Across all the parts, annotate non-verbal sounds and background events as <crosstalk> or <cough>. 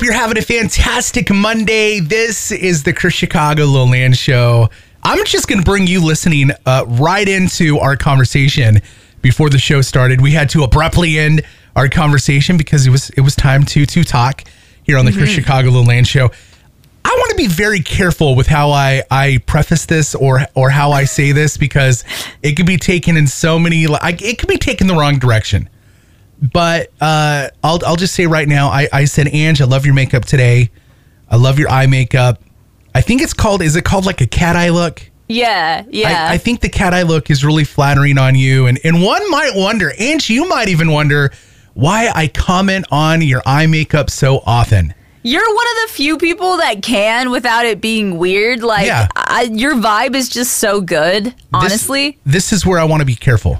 hope you're having a fantastic Monday. This is the Chris Chicago Lil Ang Show. I'm just going to bring you listening uh, right into our conversation before the show started. We had to abruptly end our conversation because it was it was time to to talk here on the Chris Chicago Lil Ang Show. I want to be very careful with how I I preface this or or how I say this because it could be taken in so many like it could be taken the wrong direction. But uh, I'll I'll just say right now, I I said Ange, I love your makeup today. I love your eye makeup. I think it's called. Is it called like a cat eye look? Yeah, yeah. I, I think the cat eye look is really flattering on you, and and one might wonder, and you might even wonder why I comment on your eye makeup so often. You're one of the few people that can without it being weird. Like, Yeah. I, your vibe is just so good, This- honestly. this, is where I want to be careful.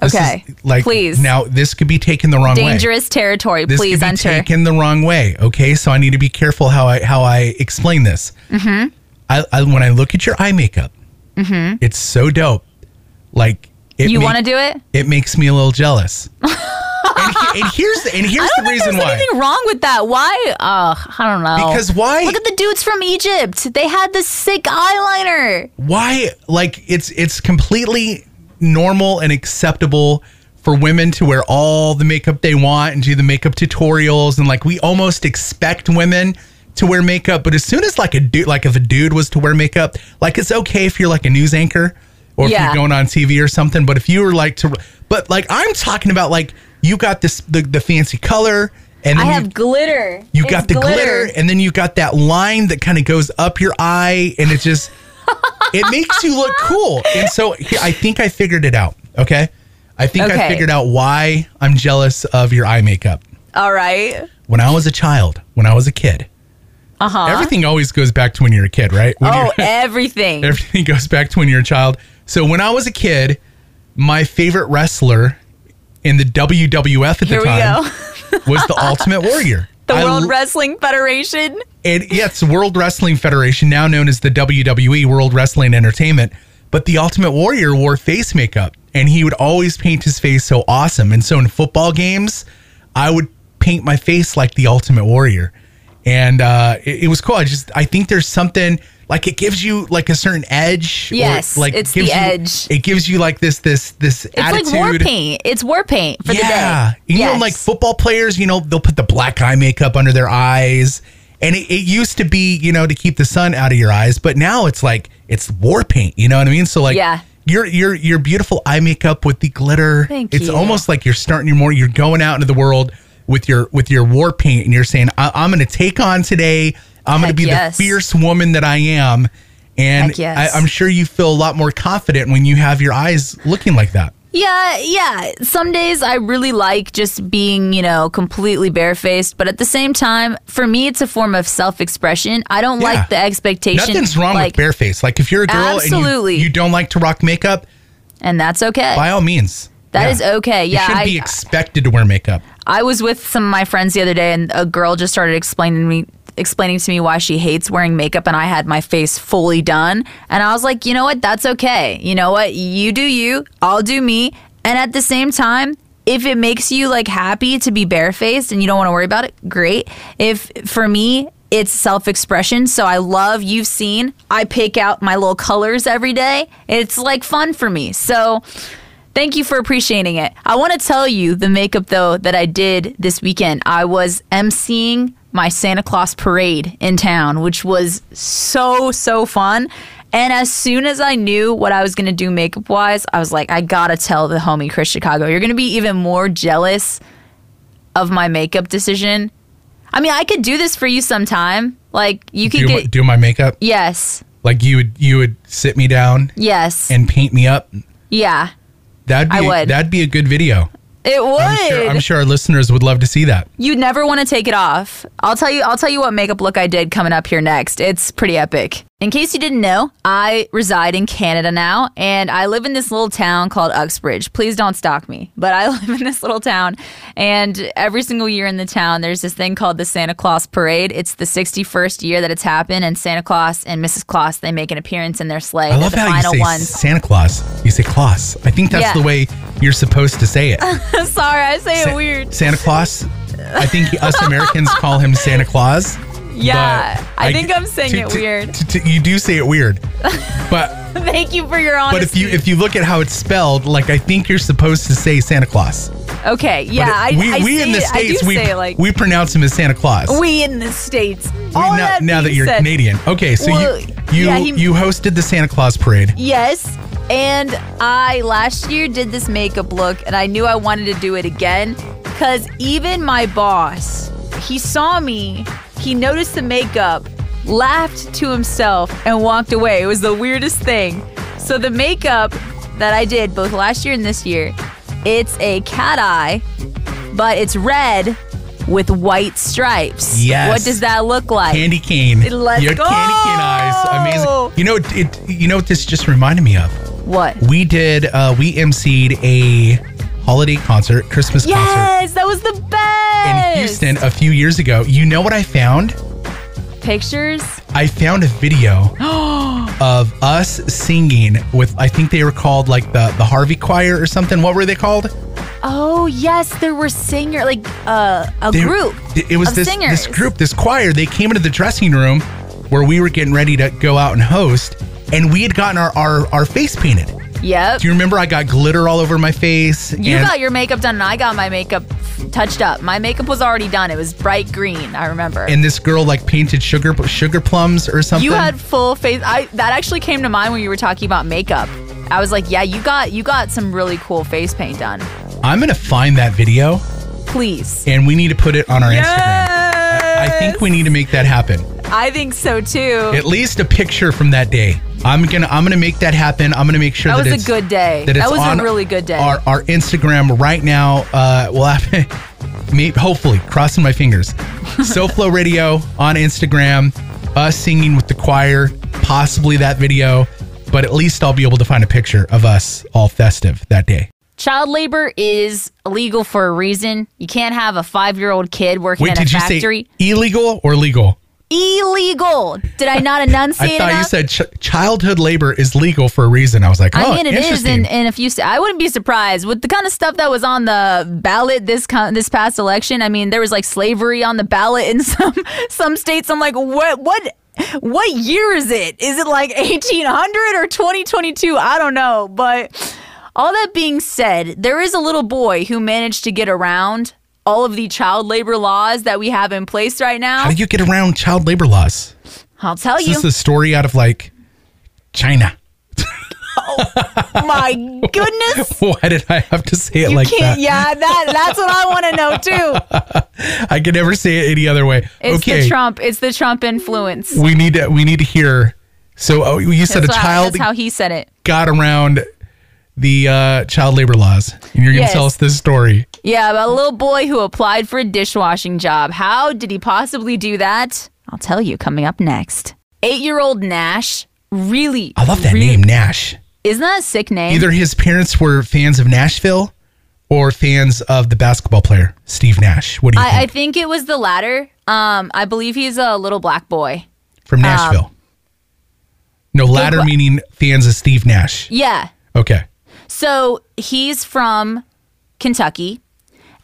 This is, Okay, like please. Now this could be taken the wrong way. Dangerous territory. This Please could be enter. taken the wrong way. Okay, so I need to be careful how I how I explain this. Mm-hmm. I, I when I look at your eye makeup, hmm. it's so dope. Like it Mm-hmm. you want to do it? it makes me a little jealous. <laughs> and, he- and here's and here's the reason there's why. anything wrong with that. Why? Uh, I don't know. Because why? Look at the dudes from Egypt. They had the sick eyeliner. why like it's it's completely normal and acceptable for women to wear all the makeup they want and do the makeup tutorials and like we almost expect women to wear makeup but as soon as like a dude like if a dude was to wear makeup like it's okay if you're like a news anchor or if you're going on TV or something but if you were like to but like I'm talking about like you got this the, the fancy color and I then you- have glitter. you It's got the glitter. and then you got that line that kind of goes up your eye and it just it makes you look cool and so here, i think i figured it out okay i think i figured out why i'm jealous of your eye makeup All right. when i was a child when i was a kid Uh huh. everything always goes back to when you're a kid right when Oh, <laughs> everything. everything goes back to when you're a child so when i was a kid my favorite wrestler in the wwf at Here the time was the ultimate warrior <laughs> The I World Wrestling Federation. It, yeah, it's World Wrestling Federation, now known as the WWE, World Wrestling Entertainment. But the Ultimate Warrior wore face makeup, and he would always paint his face so awesome. And so in football games, I would paint my face like the Ultimate Warrior, and uh, it, it was cool. I just I think there's something like it gives you like a certain edge. or, Yes, like it's gives the you- edge. It gives you like this this this It's attitude. like war paint. It's war paint for yeah. the day. You know, like football players, you know, they'll put the black eye makeup under their eyes. And it, it used to be, you know, to keep the sun out of your eyes, but now it's like it's war paint. You know what I mean? So like, Yeah. your your your beautiful eye makeup with the glitter. Thank it's you. almost like you're starting your more. You're going out into the world with your with your war paint, and you're saying, I, "I'm going to take on today. I'm going to be yes. the fierce woman that I am." And yes. I, I'm sure you feel a lot more confident when you have your eyes looking like that. Yeah, yeah. Some days I really like just being, you know, completely barefaced, but at the same time, for me, it's a form of self-expression. I don't Yeah. like the expectation. Nothing's wrong like, with bareface. Like if you're a girl Absolutely. and you, you don't like to rock makeup, and that's okay. by all means. That That is okay. Yeah, you shouldn't I- be expected to wear makeup. I was with some of my friends the other day, and a girl just started explaining to me explaining to me why she hates wearing makeup and I had my face fully done and I was like, "You know what? That's okay. You know what? You do you, I'll do me." And at the same time, if it makes you like happy to be barefaced and you don't want to worry about it, great. If for me, it's self-expression, so I love you've seen, I pick out my little colors every day. It's like fun for me. So Thank you for appreciating it. I want to tell you the makeup though that I did this weekend. I was emceeing my Santa Claus parade in town, which was so so fun. And as soon as I knew what I was going to do makeup wise, I was like, I got to tell the homie Chris Chicago. You're going to be even more jealous of my makeup decision. I mean, I could do this for you sometime. Like you could Do, my, do my makeup. Yes. Like you would you would sit me down Yes. and paint me up. yeah. That'd be I would. that'd be a good video. It would. I'm sure, I'm sure our listeners would love to see that. You'd never want to take it off. I'll tell you I'll tell you what makeup look I did coming up here next. It's pretty epic. In case you didn't know, I reside in Canada now and I live in this little town called Uxbridge. Please don't stalk me, but I <laughs> live in this little town and every single year in the town there's this thing called the Santa Claus Parade. It's the 61st year that it's happened and Santa Claus and Mrs. Claus they make an appearance in their sleigh. I love the how you final say ones. Santa Claus. You say Claus. I think that's Yeah. the way you're supposed to say it. <laughs> Sorry, I say Sa- it weird. Santa Claus. I think us Americans call him Santa Claus. Yeah, I think I'm saying to- it to- weird. to- you do say it weird, <laughs> but Thank you for your honesty. but if you if you look at how it's spelled, like I think you're supposed to say Santa Claus. okay, yeah, But I, it- we I we say in the it- states we like we pronounce him as Santa Claus. we in the states. We- All now, that now that you're said, Canadian, okay, so Well, you you yeah, he- you hosted the Santa Claus parade. Yes. And I last year did this makeup look and I knew I wanted to do it again because even my boss, he saw me, he noticed the makeup, laughed to himself, and walked away. It was the weirdest thing. So the makeup that I did both last year and this year, it's a cat eye, but it's red with white stripes. Yes. What does that look like? Candy cane. Let's you had candy cane eyes. go! Amazing. You know it, it. You know what this just reminded me of? what? We did. Uh, we emceed a holiday concert, Christmas concert Yes, that was the best. in Houston a few years ago. You know what I found? Pictures? I found a video <gasps> of us singing with. I think they were called like the the Harvey Choir or something. What were they called? Oh yes, there were singer like uh, a They- group. It was this singers. this group, this choir. They came into the dressing room where we were getting ready to go out and host, and we had gotten our our, our face painted. Yep. Do you remember I got glitter all over my face? You got your makeup done, and I got my makeup touched up. My makeup was already done. It was bright green. I remember. and this girl like painted sugar sugar plums or something. you had full face. I that actually came to mind when you were talking about makeup. I was like, yeah, you got you got some really cool face paint done. I'm gonna find that video Please. and we need to put it on our Instagram. Yes. I think we need to make that happen. I think so too. At least a picture from that day. I'm gonna I'm gonna make that happen. I'm gonna make sure that that, was it's a good day. that That, was a really good day. Our our Instagram right now. Uh, we'll have <laughs> maybe hopefully crossing my fingers. <laughs> SoFlo Radio on Instagram. Us singing with the choir. Possibly that video, but at least I'll be able to find a picture of us all festive that day. Child labor is illegal for a reason. You can't have a five year old kid working Wait, in a did you factory. say illegal or legal? Illegal. Did I not enunciate? I thought you said ch- childhood labor is legal for a reason. I was like, oh, I mean, it is in, in a few. sta- I wouldn't be surprised with the kind of stuff that was on the ballot this con- this past election. I mean, there was like slavery on the ballot in <laughs> some some states. I'm like, what what what year is it? Is it like 1800 or 2022? I don't know. But all that being said, there is a little boy who managed to get around all of the child labor laws that we have in place right now. How do you get around child labor laws? I'll tell Is you. this is a story out of like China? Oh my <laughs> goodness. Why did I have to say it You like that? yeah, that that's what I want to know too. <laughs> I can never say it any other way. It's okay, the Trump. It's the Trump influence. we need to we need to hear. So oh, you said That's, a how, child that's how he said it. got around the uh, child labor laws, and you're gonna Yes. tell us this story. Yeah, about a little boy who applied for a dishwashing job. How did he possibly do that? I'll tell you coming up next. Eight-year-old Nash really. I love that really- name, Nash. Isn't that a sick name? Either his parents were fans of Nashville, or fans of the basketball player Steve Nash. What do you I, I think? think it was the latter. Um, I believe he's a little black boy. From Nashville. no, latter um, meaning fans of Steve Nash. Yeah. Okay. So he's from Kentucky,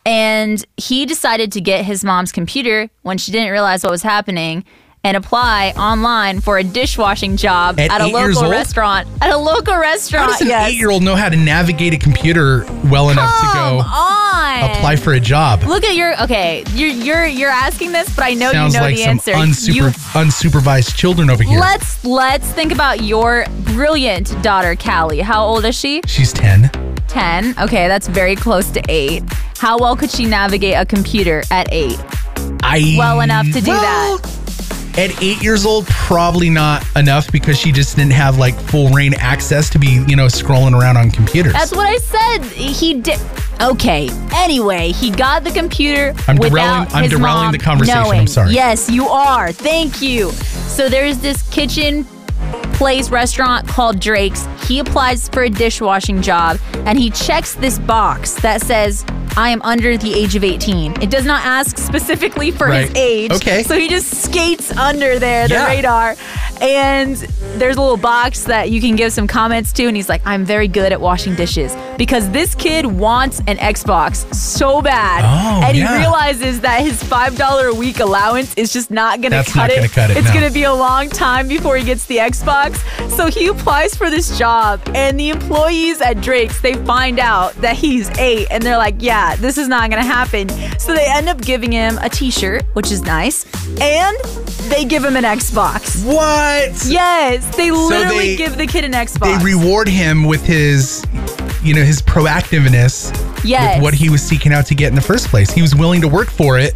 and he decided to get his mom's computer when she didn't realize what was happening and apply online for a dishwashing job At at, a local restaurant. At a local restaurant. How does an yes. eight-year-old know how to navigate a computer well enough to go on. apply for a job? Look at your okay. You're you're you're asking this, but I know Sounds you know like the answer. unsuper- You unsupervised children over here. let's let's think about your brilliant daughter, Callie. How old is she? She's 10. 10. Okay, that's very close to 8. How well could she navigate a computer at 8? I Well enough to do well, At eight years old, probably not enough because she just didn't have like full reign access to be, you know, scrolling around on computers. That's what I said. He did. Okay. Anyway, he got the computer I'm without derailing- I'm his derailing mom the conversation. I'm knowing. sorry. Yes, you are. Thank you. So there's this kitchen place restaurant called Drake's. He applies for a dishwashing job and he checks this box that says I am under the age of 18. It does not ask specifically for his age. Okay. So he just skates under there, the Yeah. radar. And there's a little box that you can give some comments to. And he's like, I'm very good at washing dishes because this kid wants an Xbox so bad. Oh, and yeah. he realizes that his $5 a week allowance is just not going to cut not it. gonna cut it, It's no. going to be a long time before he gets the Xbox. So he applies for this job. And the employees at Drake's, they find out that he's eight. And they're like, yeah, this is not to happen. So they end up giving him a t shirt, which is nice. And they give him an Xbox. What? Yes, they literally they- give the kid an Xbox. They reward him with his, you know, his proactiveness yes. with what he was seeking out to get in the first place. He was willing to work for it.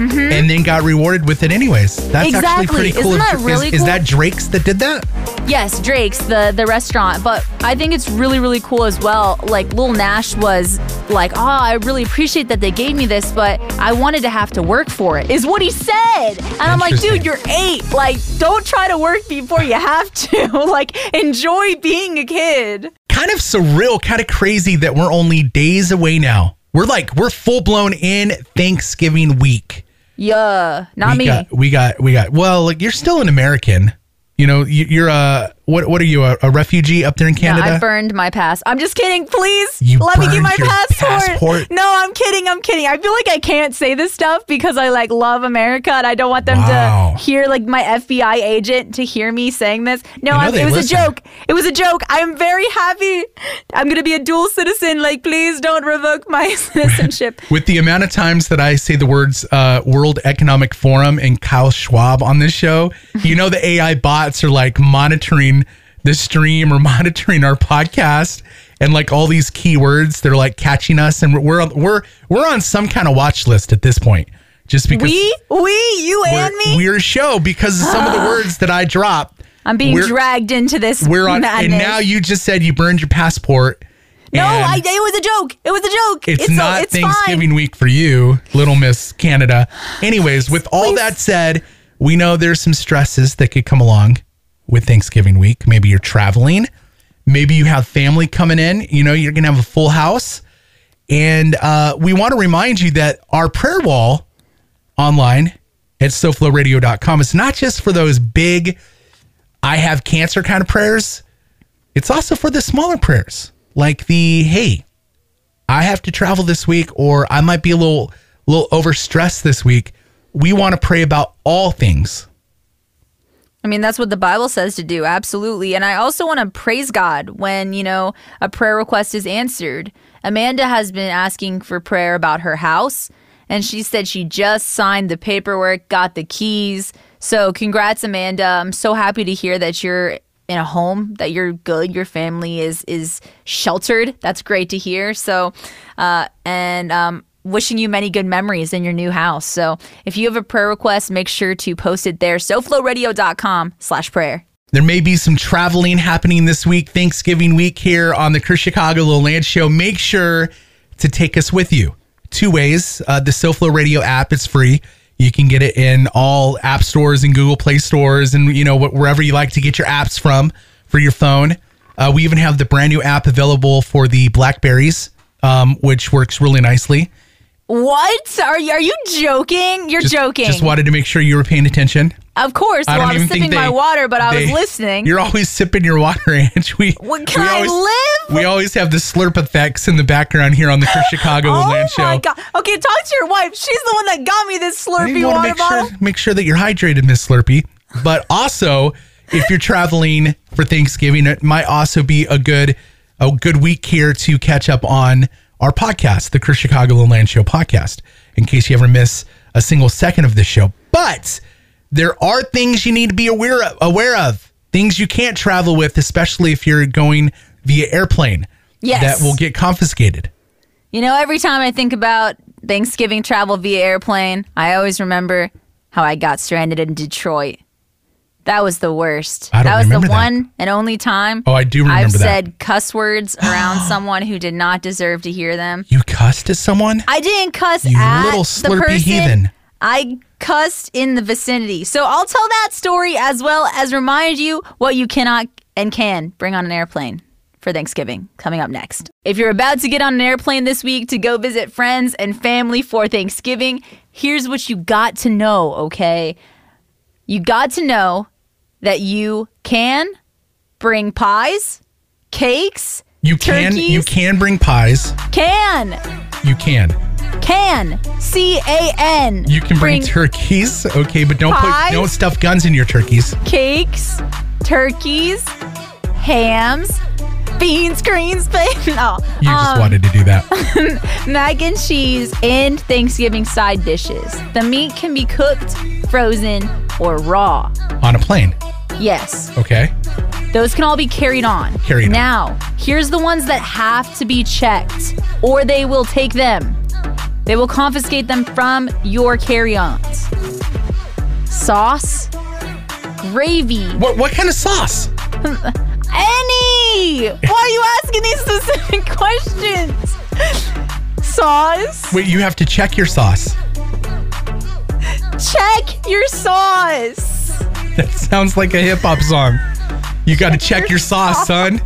And then got rewarded with it anyways. That's actually Mm-hmm. Pretty cool. Isn't that Is- really is, is that Drake's that did that? Yes, Drake's the the restaurant, but I think it's really really cool as well. Like Lil Nash was like, "Oh, I really appreciate that they gave me this, but I wanted to have to work for it." Is what he said. And I'm like, "Dude, you're 8. Like, don't try to work before you have to. <laughs> like, enjoy being a kid." kind of surreal, kind of crazy that we're only days away now. We're like we're full blown in Thanksgiving week. Yeah, not we me. got we got we got. Well, like you're still an American. You know, you, you're a what? What are you? A, a refugee up there in No, Canada? I burned my pass. I'm just kidding. Please You let me get my passport. passport? No, I'm kidding. I'm kidding. I feel like I can't say this stuff because I like love America and I don't want them Wow. to hear like my FBI agent to hear me saying this. No, I'm, it was listen. a joke. It was a joke. I'm very happy. I'm gonna be a dual citizen. Like, please don't revoke my <laughs> citizenship. <laughs> With the amount of times that I say the words uh, World Economic Forum and Klaus Schwab on this show, you know the AI bots are like monitoring the stream or <laughs> monitoring our podcast and like all these keywords. They're like catching us, and we're on, we're we're on some kind of watch list at this point. Just because we, we, you and me. we're a show because of some of the <gasps> words that I drop. I'm being we're- dragged into this. We're on, madness. and now you just said you burned your passport. No, I, it was a joke. It was a joke. It's, a- not it's Thanksgiving fine. week for you, little Miss Canada. <gasps> Anyways, with all Please. that said, we know there's some stresses that could come along with Thanksgiving week. Maybe you're traveling, maybe you have family coming in, you know, you're going to have a full house. And uh, we want to remind you that our prayer wall online at soflowradio.com is not just for those big, I have cancer kind of prayers. It's also for the smaller prayers, like the, hey, I have to travel this week or I might be a little little overstressed this week. We want to pray about all things. I mean, that's what the Bible says to do. Absolutely. And I also want to praise God when, you know, a prayer request is answered. Amanda has been asking for prayer about her house, and she said she just signed the paperwork, got the keys. So, congrats, Amanda. I'm so happy to hear that you're in a home that you're good your family is is sheltered that's great to hear so uh and um wishing you many good memories in your new house so if you have a prayer request make sure to post it there soflowradio.com slash prayer There may be some traveling happening this week, Thanksgiving week here on the Chris Chicago Land Show. Make sure to take us with you. Two ways. Uh, the SoFlo Radio app is free. You can get it in all app stores and Google Play stores and, you know, wherever you like to get your apps from for your phone. Uh, we even have the brand new app available for the Blackberries, um, which works really nicely. What are you are you joking you're Just- joking Just wanted to make sure you were paying attention. of course I well i was sipping my water but i was listening You're always sipping your water, <laughs> Ange. We, What, can we I always, live? We always have the slurp effects in the background here on the Chris Chicago <laughs> Oh Land Show. Oh, my god! Okay, talk to your wife. She's the one that got me this Slurpee wanna water make bottle. sure, make sure that you're hydrated, Miss Slurpee. But also, if you're traveling for Thanksgiving, it might also be a good a good week here to catch up on our podcast, the Chris Chicago Land Show podcast, in case you ever miss a single second of this show. But there are things you need to be aware of, aware of. Things you can't travel with, especially if you're going via airplane. Yes. That will get confiscated. You know, every time I think about Thanksgiving travel via airplane, I always remember how I got stranded in Detroit. That was the worst. I don't that was the that. one and only time Oh, I do remember I've that. said cuss words around <gasps> someone who did not deserve to hear them. You cussed at someone? I didn't cuss You at little the person. heathen. I cussed in the vicinity. So I'll tell that story as well as remind you what you cannot and can bring on an airplane for Thanksgiving coming up next. If you're about to get on an airplane this week to go visit friends and family for Thanksgiving, here's what you got to know, okay? You got to know that you can bring pies, cakes, You can turkeys. you can bring pies. can, You can. can, C A N. You can bring, turkeys, okay, but don't Pies? put don't stuff guns in your turkeys. cakes, turkeys, hams, beans, greens, <laughs> beans. No, You just um, wanted to do that. <laughs> mac and cheese, and Thanksgiving side dishes. The meat can be cooked, frozen, or raw. on a plane. Yes, Okay. those can all be carried on. Carried on. Now, here's the ones that have to be checked, or they will take them. They will confiscate them from your carry-ons. Sauce, gravy, What what kind of sauce? <laughs> any. Why are you asking these specific <laughs> questions? Sauce. Wait, you have to check your sauce. Check your sauce. That sounds like a hip hop song. You got to check your sauce, son.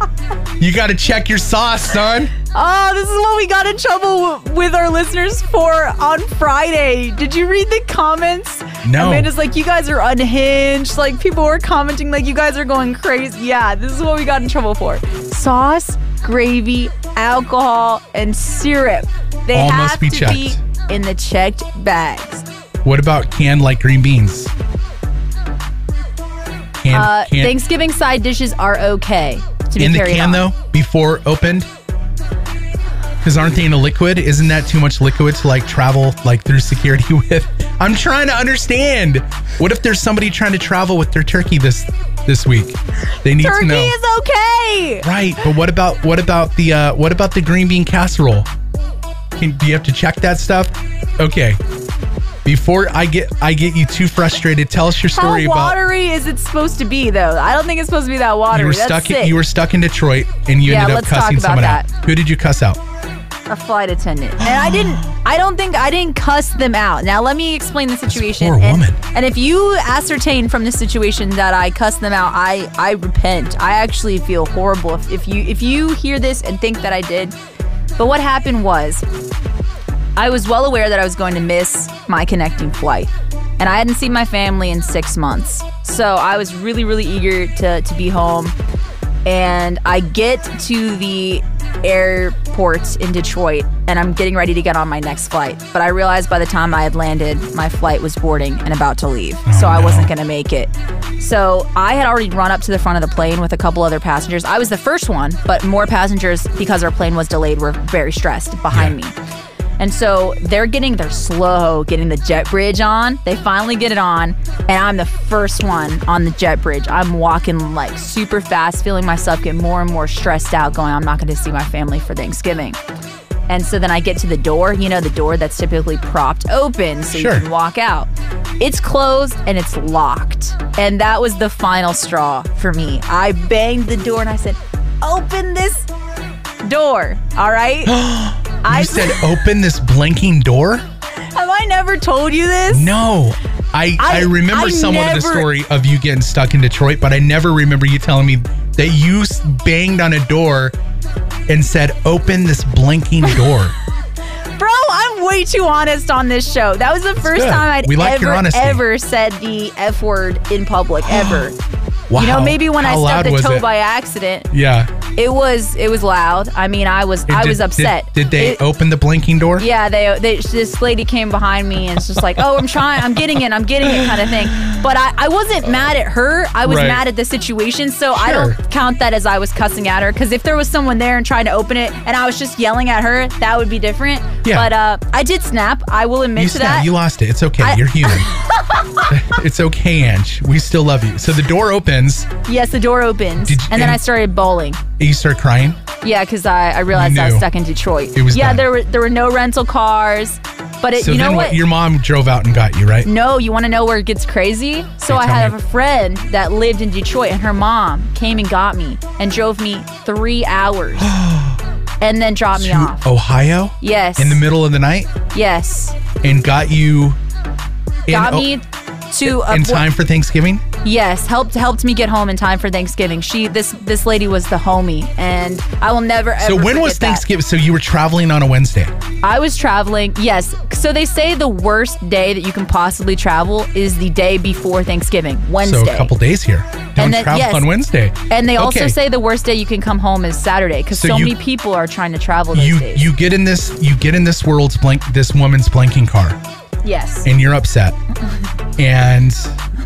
You got to check your sauce, son. Oh, this is what we got in trouble with our listeners for on Friday. Did you read the comments? No. Amanda's like, you guys are unhinged. Like, people were commenting, like, you guys are going crazy. Yeah, this is what we got in trouble for sauce, gravy, alcohol, and syrup. They All have must be to checked. be in the checked bags. What about canned like green beans? Can, Uh, can- Thanksgiving side dishes are okay to be in the carried can on. though before opened. Because aren't they in a liquid? Isn't that too much liquid to like travel like through security <laughs> with? I'm trying to understand. What if there's somebody trying to travel with their turkey this this week? They need to know. Turkey know. is okay. Right, but what about what about the uh, what about the green bean casserole? Can, do you have to check that stuff? Okay. Before I get I get you too frustrated, tell us your How story about watery is it supposed to be, though? I don't think it's supposed to be that watery. you were That's stuck in, you were stuck in Detroit and you Yeah, ended up let's talk cussing about someone that. out. Who did you cuss out? a flight attendant, and I didn't. I don't think I didn't cuss them out. Now let me explain the situation. poor and, woman. and if you ascertain from the situation that I cussed them out, I I repent. I actually feel horrible if, if you if you hear this and think that I did. But what happened was, I was well aware that I was going to miss my connecting flight. And I hadn't seen my family in six months. So I was really, really eager to, to be home. And I get to the airport in Detroit and I'm getting ready to get on my next flight. But I realized by the time I had landed, my flight was boarding and about to leave. Oh, so I no. wasn't going to make it. So I had already run up to the front of the plane with a couple other passengers. I was the first one, but more passengers, because our plane was delayed, were very stressed behind Yeah. me. And so they're getting, they're slow getting the jet bridge on. They finally get it on, and I'm the first one on the jet bridge. I'm walking like super fast, feeling myself get more and more stressed out, going, I'm not going to see my family for Thanksgiving. And so then I get to the door, you know, the door that's typically propped open so Sure. you can walk out. It's closed and it's locked. And that was the final straw for me. I banged the door and I said, Open this door. All right. <gasps> <gasps> I You said <laughs> open this blinking door? Have I never told you this? No. I, I, I- remember I somewhat of the story of you getting stuck in Detroit, but I never remember you telling me that you banged on a door and said, open this blinking <laughs> door. Bro, I'm way too honest on this show. That was the first good. time I'd We like ever, your honesty. ever said the F word in public, ever. <gasps> <gasps> <gasps> Wow. You know, maybe when How I stubbed a toe it? by accident, Yeah. it was it was loud. I mean, I was I Did- was upset. Did, they It- open the blinking door? Yeah, they, they this lady came behind me and it's just like, oh, I'm trying, I'm getting it, I'm getting it, kind of thing. But I, I wasn't mad at her. I was Right. mad at the situation. So I don't count that as I was cussing at her. Because if there was someone there and trying to open it and I was just yelling at her, that would be different. Yeah. But uh, I did snap. I will admit You to snapped. that. You lost it. It's okay. I- You're human. <laughs> it's okay, Ange. We still love you. So the door opens. yes, the door opens, Did and then and- I started bowling. You start crying. Yeah, because I, I realized I was knew. stuck in Detroit. It was yeah, done. there were there were no rental cars, but it, So you know then what? Your mom drove out and got you, right? No, you want to know where it gets crazy? So Okay, I tell have me. a friend that lived in Detroit, and her mom came and got me and drove me three hours, <gasps> and then dropped me To off. Ohio Yes. in the middle of the night yes. and got you in, Got O- me to in time for Thanksgiving. Yes, helped helped me get home in time for Thanksgiving. She this this lady was the homie, and I will never. So when was that. Thanksgiving? So you were traveling on a Wednesday. I was traveling. Yes. So they say the worst day that you can possibly travel is the day before Thanksgiving, Wednesday. So a couple days here. Don't And then- travel yes. on Wednesday. and they also say the worst day you can come home is Saturday because So so, you- many people are trying to travel you days. you get in this you get in this world's blank this woman's blanking car yes. and you're upset and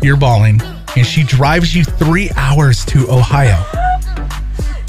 you're bawling and she drives you three hours to Ohio.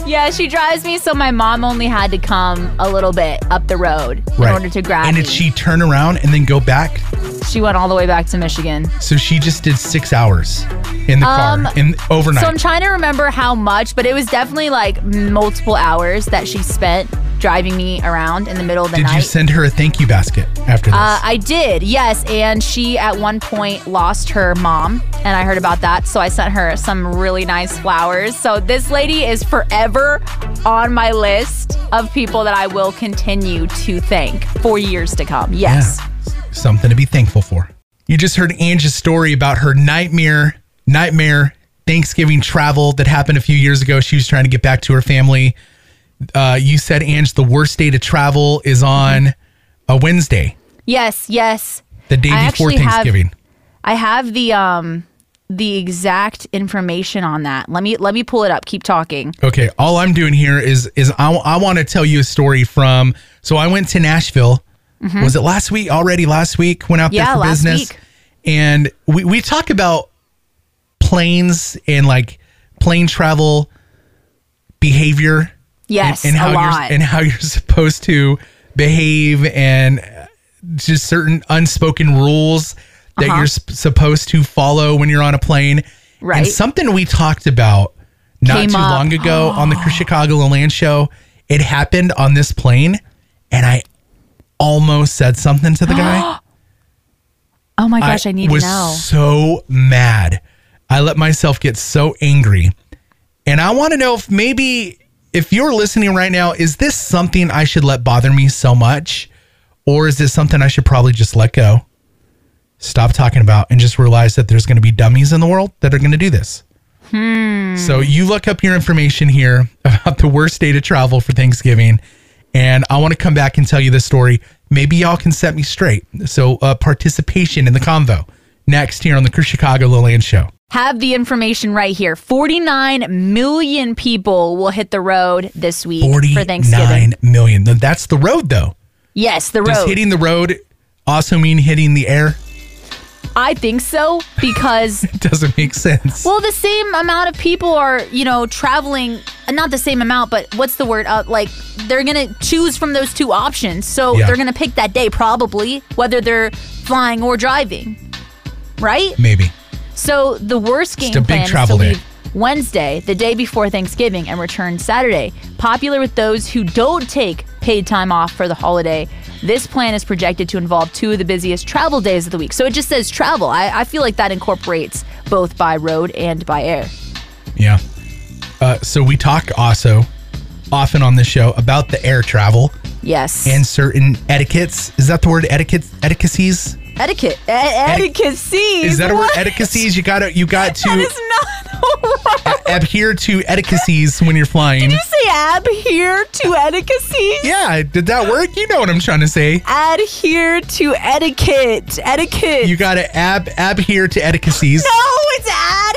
Yeah, she drives me, so my mom only had to come a little bit up the road in Right. order to grab And me. did she turn around and then go back? she went all the way back to Michigan. So she just did six hours in the Um, car in overnight. So I'm trying to remember how much, but it was definitely like multiple hours that she spent driving me around in the middle of the did night. Did you send her a thank you basket after this? Uh, I did, yes. And she at one point lost her mom, and I heard about that. So I sent her some really nice flowers. So this lady is forever on my list of people that I will continue to thank for years to come. Yes. Yeah. Something to be thankful for. You just heard Angie's story about her nightmare, nightmare Thanksgiving travel that happened a few years ago. She was trying to get back to her family. Uh, you said, Ange, the worst day to travel is on a Wednesday, Yes, yes. the day I before actually have- Thanksgiving. I have the um the exact information on that. Let me let me pull it up. Keep talking. Okay, all I'm doing here is is I, I want to tell you a story from. So I went to Nashville. Was it last week? Already last week. Went out Mm-hmm. Yeah, there for business, week. and we we talk about planes and like plane travel behavior. Yes, and, and how a you're and how you're <laughs> supposed to behave and just certain unspoken rules that Uh-huh. you're sp- supposed to follow when you're on a plane. Right. And something we talked about not Came too up. long ago on the <gasps> Chicago Land Show. It happened on this plane, and I almost said something to the guy. <gasps> Oh my gosh, I, need was to know. so mad. I let myself get so angry. And I want to know if maybe if you're listening right now, is this something I should let bother me so much? Or is this something I should probably just let go? Stop talking about and just realize that there's going to be dummies in the world that are going to do this. So you look up your information here about the worst day to travel for Thanksgiving, and I want to come back and tell you this story. Maybe y'all can set me straight. So uh, participation in the convo next here on the Chris Chicago Lil Ang Show. Have the information right here. 49 million people will hit the road this week for Thanksgiving. million. Th- That's the road, though. Yes, the road. Does hitting the road also mean hitting the air? I think so because <laughs> It doesn't make sense. well, the same amount of people are, you know, traveling. uh, Not the same amount, but what's the word? Uh, like they're gonna choose from those two options, so Yeah. they're gonna pick that day probably, whether they're flying or driving, right? Maybe. So the worst game a big plan is to travel day. leave Wednesday, the day before Thanksgiving, and return Saturday. Popular with those who don't take paid time off for the holiday. This plan is projected to involve two of the busiest travel days of the week. So it just says travel. I, I feel like that incorporates both by road and by air. Yeah. Uh, so we talk also often on this show about the air travel Yes. and certain etiquettes. Is that the word etiquette? Etiquettes? Etiquette. E- etiquette. Is that a word? Etiquettes? You got <laughs> to you got That is to not a adhere to etiquettes when you're flying. Did you say adhere to etiquette? Yeah, did that work? You know what I'm trying to say. Adhere to etiquette. Etiquette. You got to ab adhere to etiquettes. No, it's ad.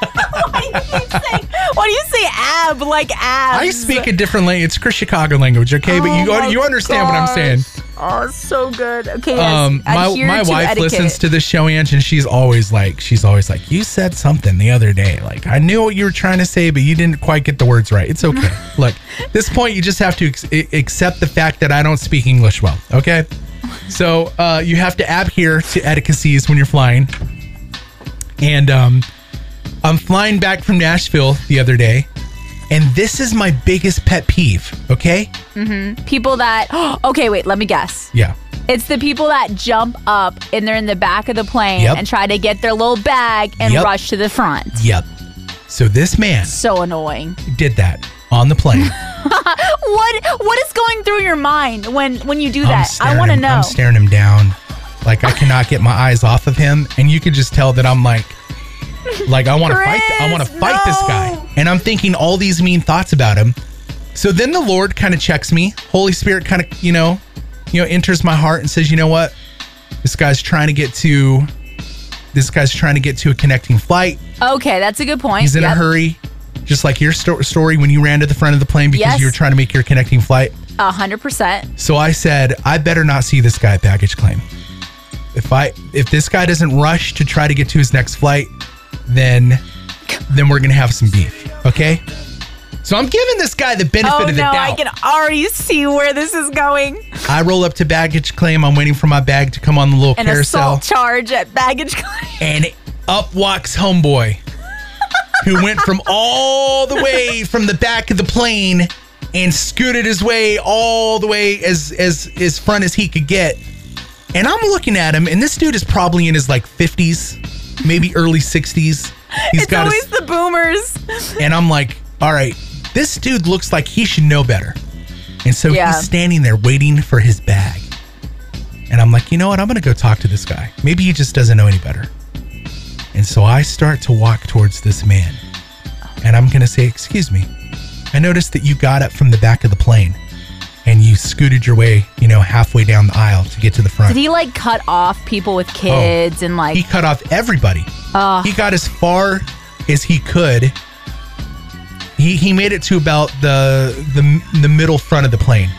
Why, do you say, why do you say ab like abs? I speak a different language. It's Chris Chicago language, okay? but Oh you you understand what I'm saying. Oh, so good. Okay, yes. Um, my my wife etiquette. listens to the show, Ange, and she's always like, she's always like, you said something the other day. Like I knew what you were trying to say, but you didn't quite get the words right. It's okay. <laughs> Look, this point, you just have to ex- accept the fact that I don't speak English well. Okay, so uh, you have to adhere to etiquettes when you're flying. And um, I'm flying back from Nashville the other day, and this is my biggest pet peeve. Okay, mm-hmm. people that. <gasps> Okay, wait. Let me guess. yeah. It's the people that jump up and they're in the back of the plane Yep. and try to get their little bag and Yep. rush to the front. Yep. So this man So annoying. did that on the plane. <laughs> What What is going through your mind when when you do I'm that? I staring want to him- know. I'm staring him down. Like I cannot get my eyes off of him, and you could just tell that I'm like, Like I want to fight. I want to fight this guy, and I'm thinking all these mean thoughts about him. So then the Lord kind of checks me. Holy Spirit kind of you know, you know, enters my heart and says, you know what, this guy's trying to get to. This guy's trying to get to a connecting flight. Okay, that's a good point. He's in Yep. a hurry, just like your sto- story when you ran to the front of the plane because Yes. you were trying to make your connecting flight. A hundred percent. So I said, I better not see this guy at baggage claim. If I if this guy doesn't rush to try to get to his next flight, then then we're gonna have some beef. Okay? So I'm giving this guy the benefit Oh of the no, I can already see where this is going. I roll up to baggage claim. I'm waiting for my bag to come on the little An carousel. assault charge at baggage claim. and up walks homeboy who went from <laughs> all the way from the back of the plane and scooted his way all the way as as as front as he could get and i'm looking at him and this dude is probably in his like 50s maybe early 60s He's it's got always a, the boomers. <laughs> and i'm like all right this dude looks like he should know better. And so Yeah. he's standing there waiting for his bag. And i'm like you know what? I'm gonna go talk to this guy. Maybe he just doesn't know any better. And so I start to walk towards this man. And I'm going to say, Excuse me, I noticed that you got up from the back of the plane and you scooted your way, you know, halfway down the aisle to get to the front. Did he like cut off people with oh, kids and like he cut off everybody. he got as far as he could. He, he made it to about the, the the middle front of the plane.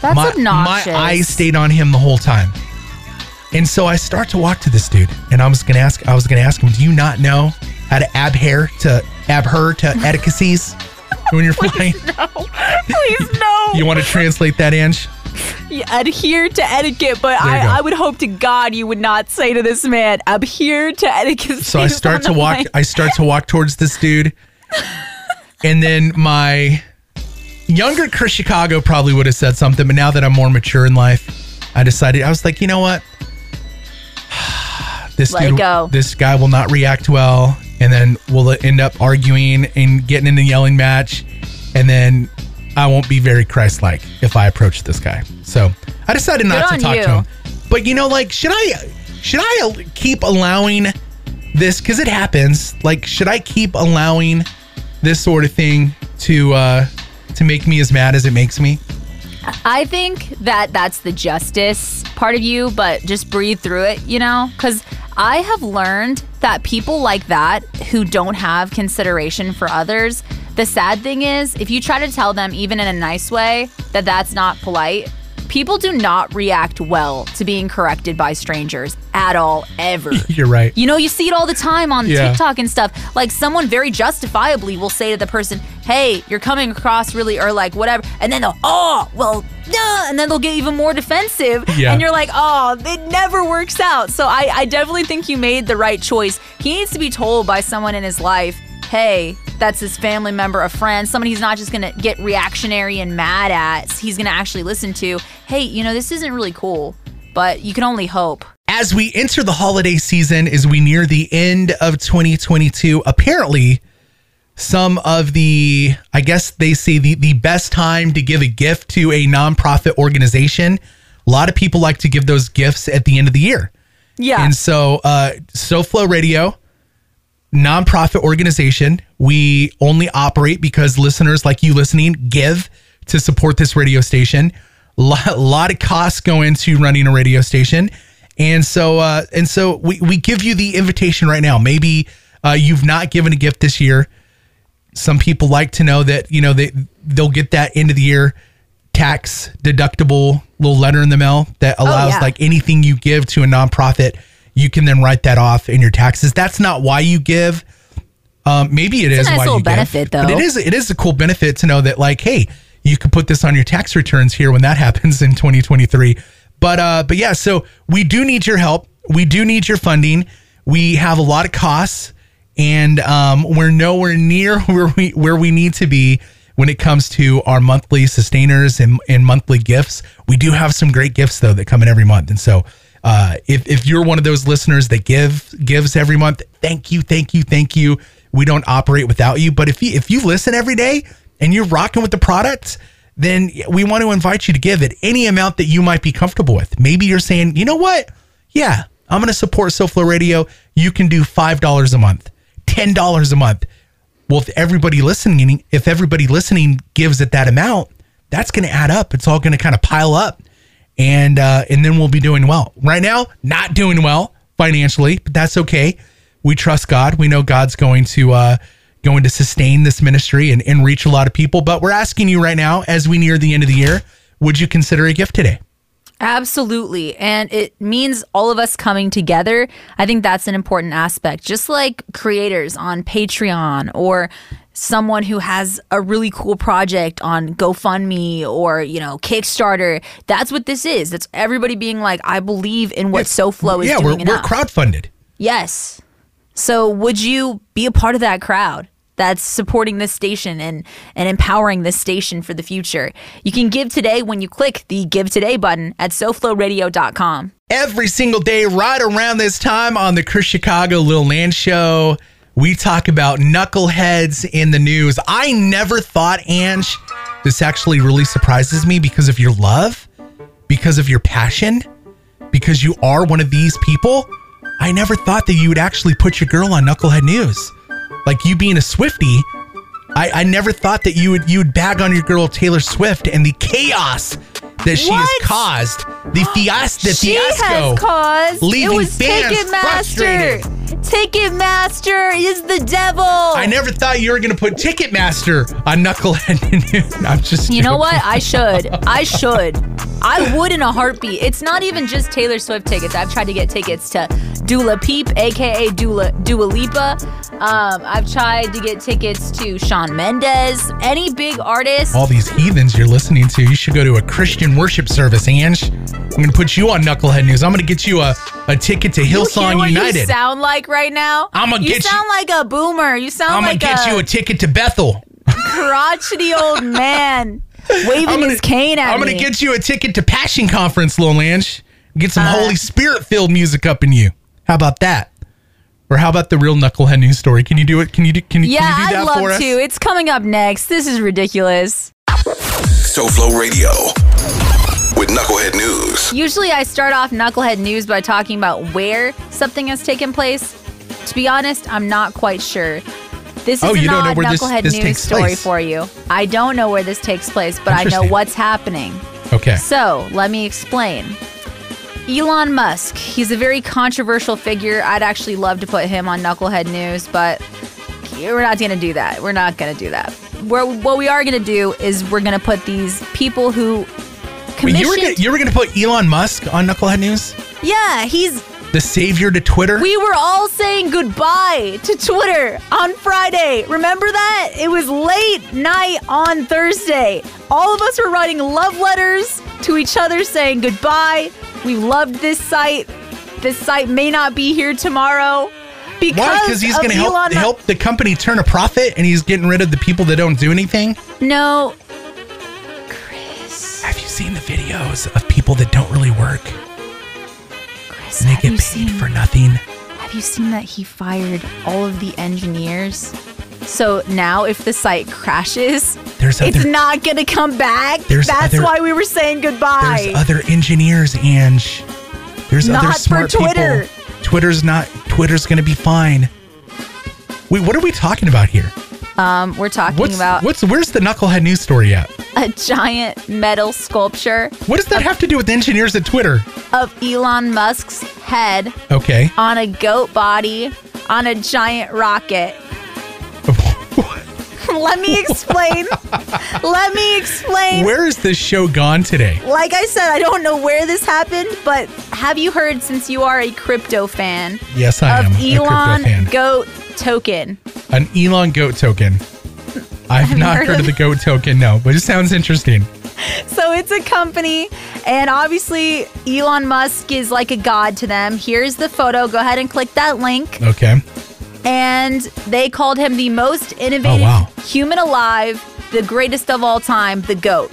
that's my, obnoxious. my eyes stayed on him the whole time. And so I start to walk to this dude, and I was gonna ask, I was gonna ask him, do you not know how to ab abhere to abher to <laughs> etiquettes when you're <laughs> flying? Please no. You want to translate that, Ange? You adhere to etiquette, but There you go. I, I would hope to God you would not say to this man, adhere to etiquette. So I <laughs> start to walk. plane." I start to walk towards this dude, and then my younger Chris Chicago probably would have said something, but now that I'm more mature in life, I decided I was like, you know what, <sighs> this Let dude, this guy will not react well, and then we'll end up arguing and getting in a yelling match, and then I won't be very Christ-like if I approach this guy. So I decided not to talk you. to him. But you know, like, should I should I keep allowing this because it happens? Like, should I keep allowing this sort of thing to uh to make me as mad as it makes me? I think that that's the justice part of you, but just breathe through it, you know? Because I have learned that people like that who don't have consideration for others, the sad thing is, if you try to tell them, even in a nice way, that that's not polite, people do not react well to being corrected by strangers at all, ever. <laughs> You're right. You know, you see it all the time on Yeah. TikTok and stuff. Like someone very justifiably will say to the person, "Hey, you're coming across really," or like whatever, and then they'll, "Oh, well, duh," and then they'll get even more defensive, Yeah. and you're like, "Oh, it never works out." So I, I definitely think you made the right choice. He needs to be told by someone in his life, "Hey." That's his family member, a friend, somebody he's not just gonna get reactionary and mad at. He's gonna actually listen to, hey, you know, this isn't really cool, but you can only hope. As we enter the holiday season, as we near the end of 2022, apparently some of the, I guess they say the, the best time to give a gift to a nonprofit organization. A lot of people like to give those gifts at the end of the year. Yeah. And so, uh, SoFlo Radio, nonprofit organization, we only operate because listeners like you listening give to support this radio station. A lot, lot of costs go into running a radio station. And so, uh, and so we, we give you the invitation right now. Maybe uh, you've not given a gift this year. Some people like to know that, you know, they, they'll get that end of the year tax deductible little letter in the mail that allows yeah. like anything you give to a nonprofit, you can then write that off in your taxes. That's not why you give. Um, maybe it is a nice little you give, benefit, but though. it is it is a cool benefit to know that like, hey, you could put this on your tax returns here when that <laughs> happens in 2023. But uh, but yeah, so we do need your help. We do need your funding. We have a lot of costs, and um, we're nowhere near <laughs> where we where we need to be when it comes to our monthly sustainers and, and monthly gifts. We do have some great gifts though that come in every month, and so uh, if if you're one of those listeners that give gives every month, thank you, thank you, thank you. We don't operate without you, but if you if you listen every day and you're rocking with the product, then we want to invite you to give it any amount that you might be comfortable with. Maybe you're saying, you know what? Yeah, I'm going to support SoFlo Radio. You can do $5 a month. ten dollars a month. Well, if everybody listening, if everybody listening gives it that amount, that's going to add up. It's all going to kind of pile up, and uh, and then we'll be doing well. Right now, not doing well financially, but that's okay. We trust God. We know God's going to uh, going to sustain this ministry and, and reach a lot of people. But we're asking you right now, as we near the end of the year, would you consider a gift today? Absolutely. And it means all of us coming together. I think that's an important aspect. Just like creators on Patreon or someone who has a really cool project on GoFundMe or, you know, Kickstarter. That's what this is. That's everybody being like, I believe in what SoFlo is yeah, doing. Yeah, we're, we're crowdfunded. Yes. So would you be a part of that crowd? That's supporting this station and, and empowering this station for the future. You can give today when you click the Give Today button at SoFloRadio.com. every single day right around this time on the Chris Chicago Lil Ang Show. We talk about knuckleheads in the news. I never thought, Ange, this actually really surprises me because of your love, because of your passion, because you are one of these people. I never thought that you would actually put your girl on Knucklehead News. Like you being a Swifty, I, I never thought that you would you would bag on your girl Taylor Swift and the chaos that she has caused. The fiasco, the she fiasco. has caused. leaving it was fans Ticketmaster. Ticketmaster is the devil. I never thought you were going to put Ticketmaster on Knucklehead. <laughs> I'm just. You know joking. what? I should. I <laughs> should. I would in a heartbeat. It's not even just Taylor Swift tickets. I've tried to get tickets to Dula Peep, aka Dula Dua Lipa. Um, I've tried to get tickets to Shawn Mendes. Any big artist. All these heathens you're listening to, you should go to a Christian worship service, Ange. I'm going to put you on Knucklehead News. I'm going to get you a, a ticket to You Hillsong what United. You sound like right now. I'ma You get you- sound like a boomer. You sound like I'm like going to get a you a ticket to Bethel. crotchety old <laughs> man waving gonna, his cane at I'm me. gonna get you a ticket to Passion Conference, Lil Ange. Get some Uh, Holy Spirit filled music up in you. How about that? Or how about the real Knucklehead News story? Can you do it? Can you do? Can you? yeah, can you do I'd that for love us? to. It's coming up next. This is ridiculous. SoFlo Radio with Knucklehead News. Usually, I start off Knucklehead News by talking about where something has taken place. To be honest, I'm not quite sure. This oh, is Oh, an you don't know odd where this- Knucklehead this News takes story place. for you. I don't know where this takes place, but I know what's happening. Okay. So, let me explain. Elon Musk, he's a very controversial figure. I'd actually love to put him on Knucklehead News, but we're not going to do that. We're not going to do that. We're, what we are going to do is we're going to put these people who Wait, commissioned. you were gonna, you were going to put Elon Musk on Knucklehead News, yeah, he's. the savior to Twitter. We were all saying goodbye to Twitter on Friday. Remember that? It was late night on Thursday. All of us were writing love letters to each other saying goodbye. We loved this site. This site may not be here tomorrow because Why? Because he's going to help help the company turn a profit, and he's getting rid of the people that don't do anything. No, Chris. Have you seen the videos of people that don't really work Chris, and they get paid seen? for nothing? Have you seen that he fired all of the engineers? So now, if the site crashes, There's it's not gonna come back. There's That's other- why we were saying goodbye. there's other engineers, Ange. There's other Not for smart Twitter. people. Twitter's not. Twitter's going to be fine. Wait, what are we talking about here? Um, we're talking What's about what's where's the knucklehead news story at? a giant metal sculpture What does that have to do with engineers at Twitter? of Elon Musk's head Okay. on a goat body on a giant rocket. <laughs> Let me explain. <laughs> Let me explain. Where is this show gone today? like I said, I don't know where this happened, but have you heard since you are a crypto fan Yes, I of am a Elon crypto fan. Goat Token? An Elon goat token. I've not heard heard, of the goat token, no, but it sounds interesting. <laughs> So it's a company, and obviously Elon Musk is like a god to them. Here's the photo. Go ahead and click that link. Okay. And they called him the most innovative Oh, wow. human alive, the greatest of all time, the GOAT.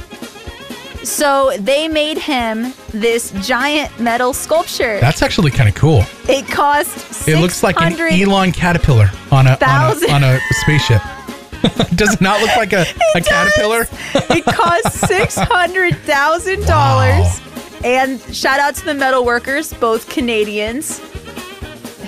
So they made him this giant metal sculpture. That's actually kind of cool. it cost It looks like an Elon caterpillar on a on a, on a <laughs> spaceship. <laughs> Does it not look like a, <laughs> a does. caterpillar? it cost six hundred thousand Wow. dollars. And shout out to the metal workers, both Canadians.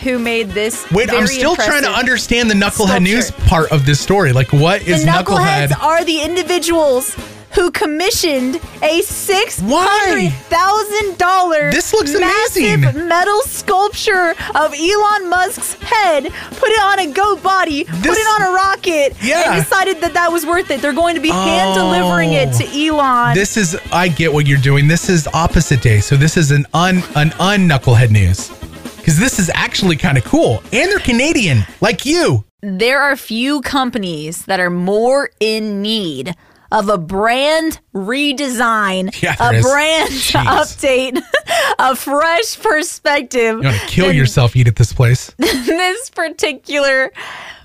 who made this. Wait, I'm still trying to understand the Knucklehead news part of this story. Like, what is The is knuckleheads Knucklehead? are the individuals who commissioned a six hundred thousand dollar This looks massive amazing. metal sculpture of Elon Musk's head, put it on a goat body, put it on a rocket, Yeah. and decided that that was worth it. They're going to be hand delivering it Oh. to Elon. This is I get what you're doing. This is opposite day. So this is an un an un knucklehead news. Because this is actually kind of cool. And they're Canadian, like you. there are few companies that are more in need of a brand redesign, <laughs> Yeah, a brand <laughs> update, <laughs> a fresh perspective. You want to kill yourself, eat at this place. this particular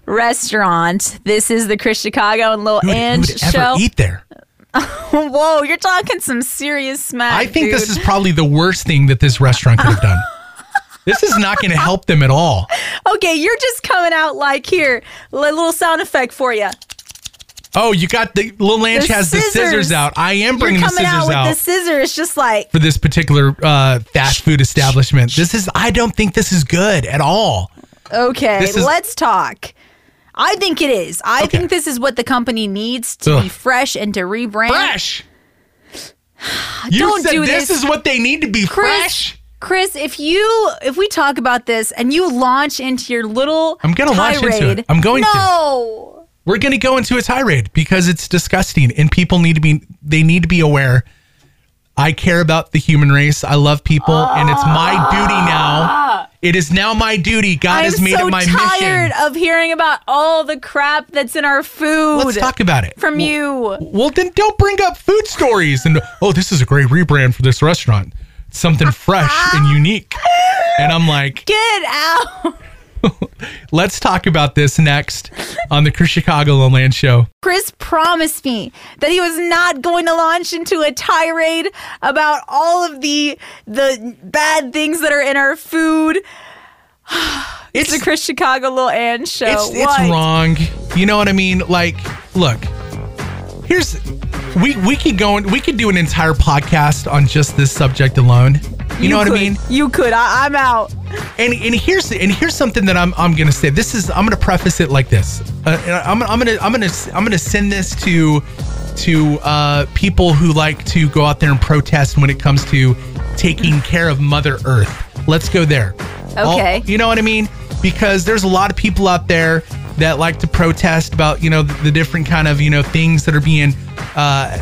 restaurant. This is the Chris Chicago and Little Who who Ange would ever show. eat there? Whoa, you're talking some serious smack. I think this is probably the worst thing that this restaurant could have done. this is not going to help them at all. okay. You're just coming out like here, a little sound effect for you. Oh, you got the little Lanch The has the scissors. scissors out. I am You're bringing the scissors out with out. the scissors, just like for this particular uh, fast food establishment. This is I don't think this is good at all. Okay, is- let's talk. I think it is. I Okay. think this is what the company needs to be fresh and to rebrand. Fresh. <sighs> You Don't said do this this. is what they need to be Chris, fresh. Chris, if you if we talk about this and you launch into your little I'm gonna launch into tirade, it. I'm going to. no. We're going to go into a tirade because it's disgusting and people need to be they need to be aware. I care about the human race. I love people and it's my duty now. Ah. It is now my duty. God I'm has made so it my mission. I'm tired of hearing about all the crap that's in our food. Let's talk about it. from you. Well, then don't bring up food stories and oh, this is a great rebrand for this restaurant. Something ah. fresh and unique. And I'm like, Get out. Let's talk about this next on the Chris Chicago Land Show. Chris promised me that he was not going to launch into a tirade about all of the the bad things that are in our food. <sighs> It's the Chris Chicago Lil Ang show. it's, it's wrong. You know what I mean? Like, look, here's we we could go and we could do an entire podcast on just this subject alone. You, know what. I mean? You could. I, I'm out. And and here's and here's something that I'm I'm gonna say. This is I'm gonna preface it like this. Uh, I'm I'm gonna I'm gonna I'm gonna send this to to uh, people who like to go out there and protest when it comes to taking care of Mother Earth. Let's go there. All- Okay. you know what I mean? Because there's a lot of people out there that like to protest about you know the, the different kind of you know things that are being uh,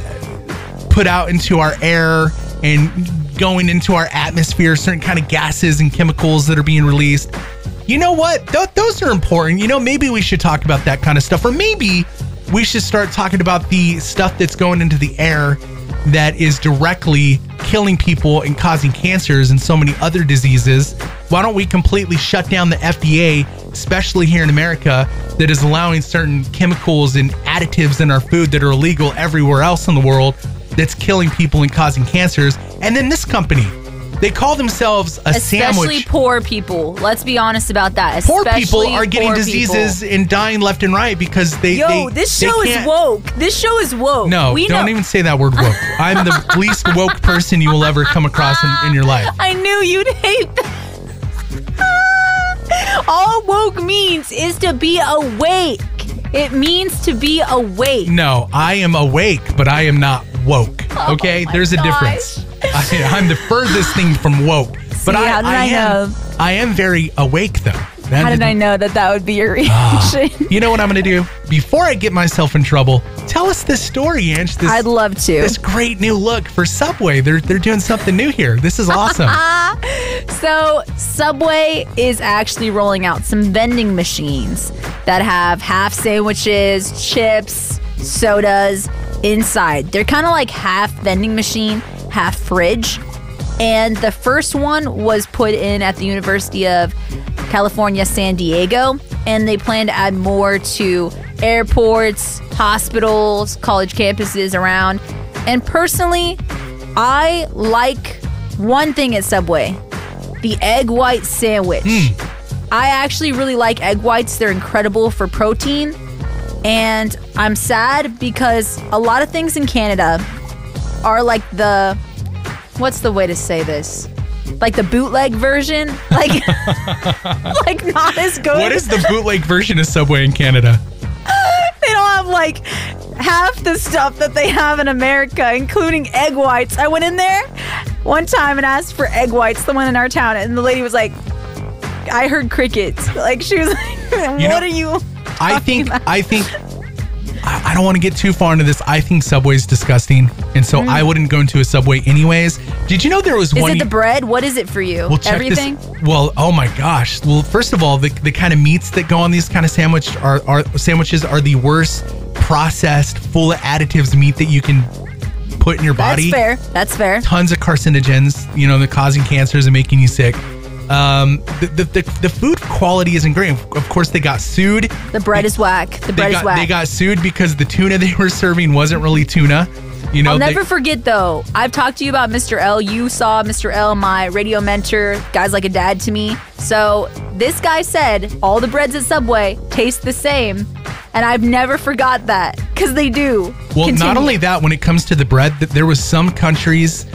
put out into our air and going into our atmosphere, certain kind of gases and chemicals that are being released. You know what? Th- those are important. You know, maybe we should talk about that kind of stuff, or maybe we should start talking about the stuff that's going into the air that is directly killing people and causing cancers and so many other diseases. Why don't we completely shut down the FDA, especially here in America, that is allowing certain chemicals and additives in our food that are illegal everywhere else in the world that's killing people and causing cancers? And then this company, they call themselves a sandwich. Especially sandwich. poor people. Let's be honest about that. Poor people are getting poor diseases and dying left and right because they. People. they Yo, this show is woke. This show is woke. No, we don't know. even say that word woke. <laughs> I'm the least woke person you will ever come across in, in your life. I knew you'd hate that. <laughs> All woke means is to be awake. It means to be awake. No, I am awake, but I am not woke. Oh okay, Oh there's a gosh. difference. I, I'm the furthest thing from woke, but See, I, how did I am, know? I am very awake though. That How did I know that that would be your Ah. reaction? You know what I'm gonna do? Before I get myself in trouble, tell us this story, Ange. This, I'd love to. this great new look for Subway. They're they're doing something new here. This is awesome. <laughs> So, Subway is actually rolling out some vending machines that have half sandwiches, chips, sodas inside. They're kind of like half vending machine, half fridge. And the first one was put in at the University of California, San Diego. And they plan to add more to airports, hospitals, college campuses around. And personally, I like one thing at Subway the egg white sandwich. Hmm. I actually really like egg whites, they're incredible for protein. And I'm sad because a lot of things in Canada are like the what's the way to say this? like the bootleg version, <laughs> like <laughs> like not as good. What is the bootleg version of Subway in Canada? <laughs> they don't have like half the stuff that they have in America, including egg whites. I went in there one time and asked for egg whites, the one in our town, and the lady was like, I heard crickets. Like she was like, What You know, are you? I think about?" I think I I don't want to get too far into this. I think Subway's disgusting, and so I wouldn't go into a Subway anyways. Did you know there was Mm. Is one? it the bread? What is it for you? Well, check Everything? This. Well, oh my gosh. Well, first of all, the, the kind of meats that go on these kind of sandwich are, are sandwiches are the worst processed, full of additives meat that you can put in your body. That's fair. That's fair. Tons of carcinogens, you know, they're causing cancers and making you sick. Um, the, the, the, the food quality isn't great. Of course, they got sued. The bread is whack. The They bread got, is whack. they got sued because the tuna they <laughs> were serving wasn't really tuna. You know, I'll they- never forget though. I've talked to you about Mr. L. You saw Mr. L, my radio mentor, guy's like a dad to me. So this guy said all the breads at Subway taste the same, and I've never forgot that because they do. Well, not only that, when it comes to the bread, that there was some countries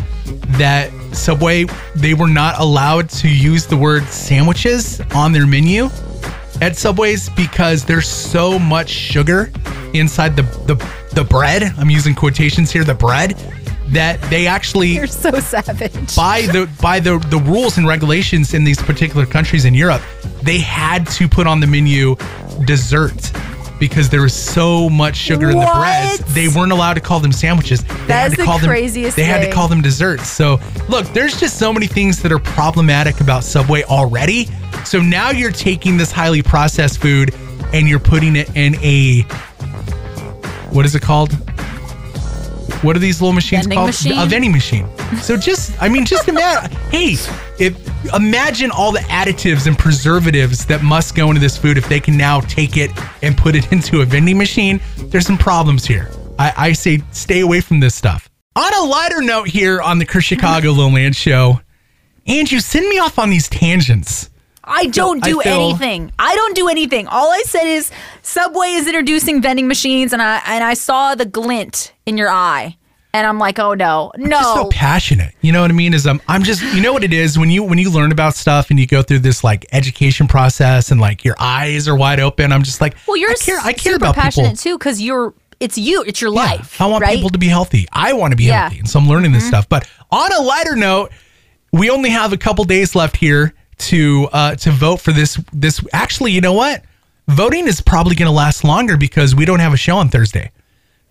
that Subway they were not allowed to use the word sandwiches on their menu at Subways because there's so much sugar inside the the, the bread. I'm using quotations here, the bread that they actually you're so savage. by the by the the rules and regulations in these particular countries in Europe, they had to put on the menu dessert because there was so much sugar in the breads. They weren't allowed to call them sandwiches. They That had is to the call them craziest They had to call them desserts. So look, there's just so many things that are problematic about Subway already. So now you're taking this highly processed food and you're putting it in a what is it called? What are these little machines Vending called? machine? A vending machine. So just, I mean, just imagine. hey, if imagine all the additives and preservatives that must go into this food if they can now take it and put it <laughs> into a vending machine. There's some problems here. I, I say stay away from this stuff. On a lighter note here on the Chris Chicago <laughs> Lil Ang Show, Andrew, send me off on these tangents. I don't I do feel- anything. I don't do anything. All I said is Subway is introducing vending machines, and I and I saw the glint in your eye, and I'm like, oh no, no. just so passionate. You know what I mean? Is um, I'm just you know what it is when you when you learn about stuff and you go through this like education process and like your eyes are wide open. I'm just like, well, you're I care. I care about passionate people. too because you're it's you, it's your Yeah, life. I want right? people to be healthy. I want to be Yeah. Mm-hmm. healthy, and so I'm learning this stuff. But on a lighter note, we only have a couple days left here to uh, to vote for this. This actually, you know what? Voting is probably going to last longer because we don't have a show on Thursday.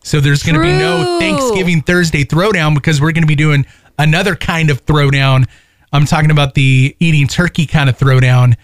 So there's going to be no Thanksgiving Thursday throwdown because we're going to be doing another kind of throwdown. I'm talking about the eating turkey kind of throwdown.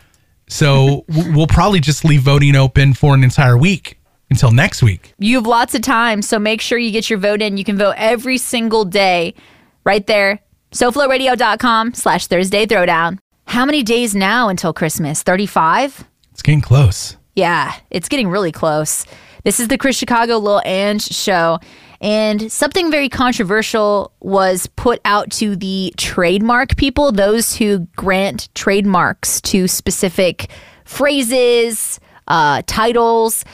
So <laughs> we'll probably just leave voting open for an entire week until next week. You have lots of time, so make sure you get your vote in. You can vote every single day right there. SoFloRadio.com slash Thursday Throwdown. How many days now until Christmas? 35? It's getting close. Yeah, it's getting really close. This is the Chris Chicago Lil Ange show. And something very controversial was put out to the trademark people, those who grant trademarks to specific phrases, uh, titles.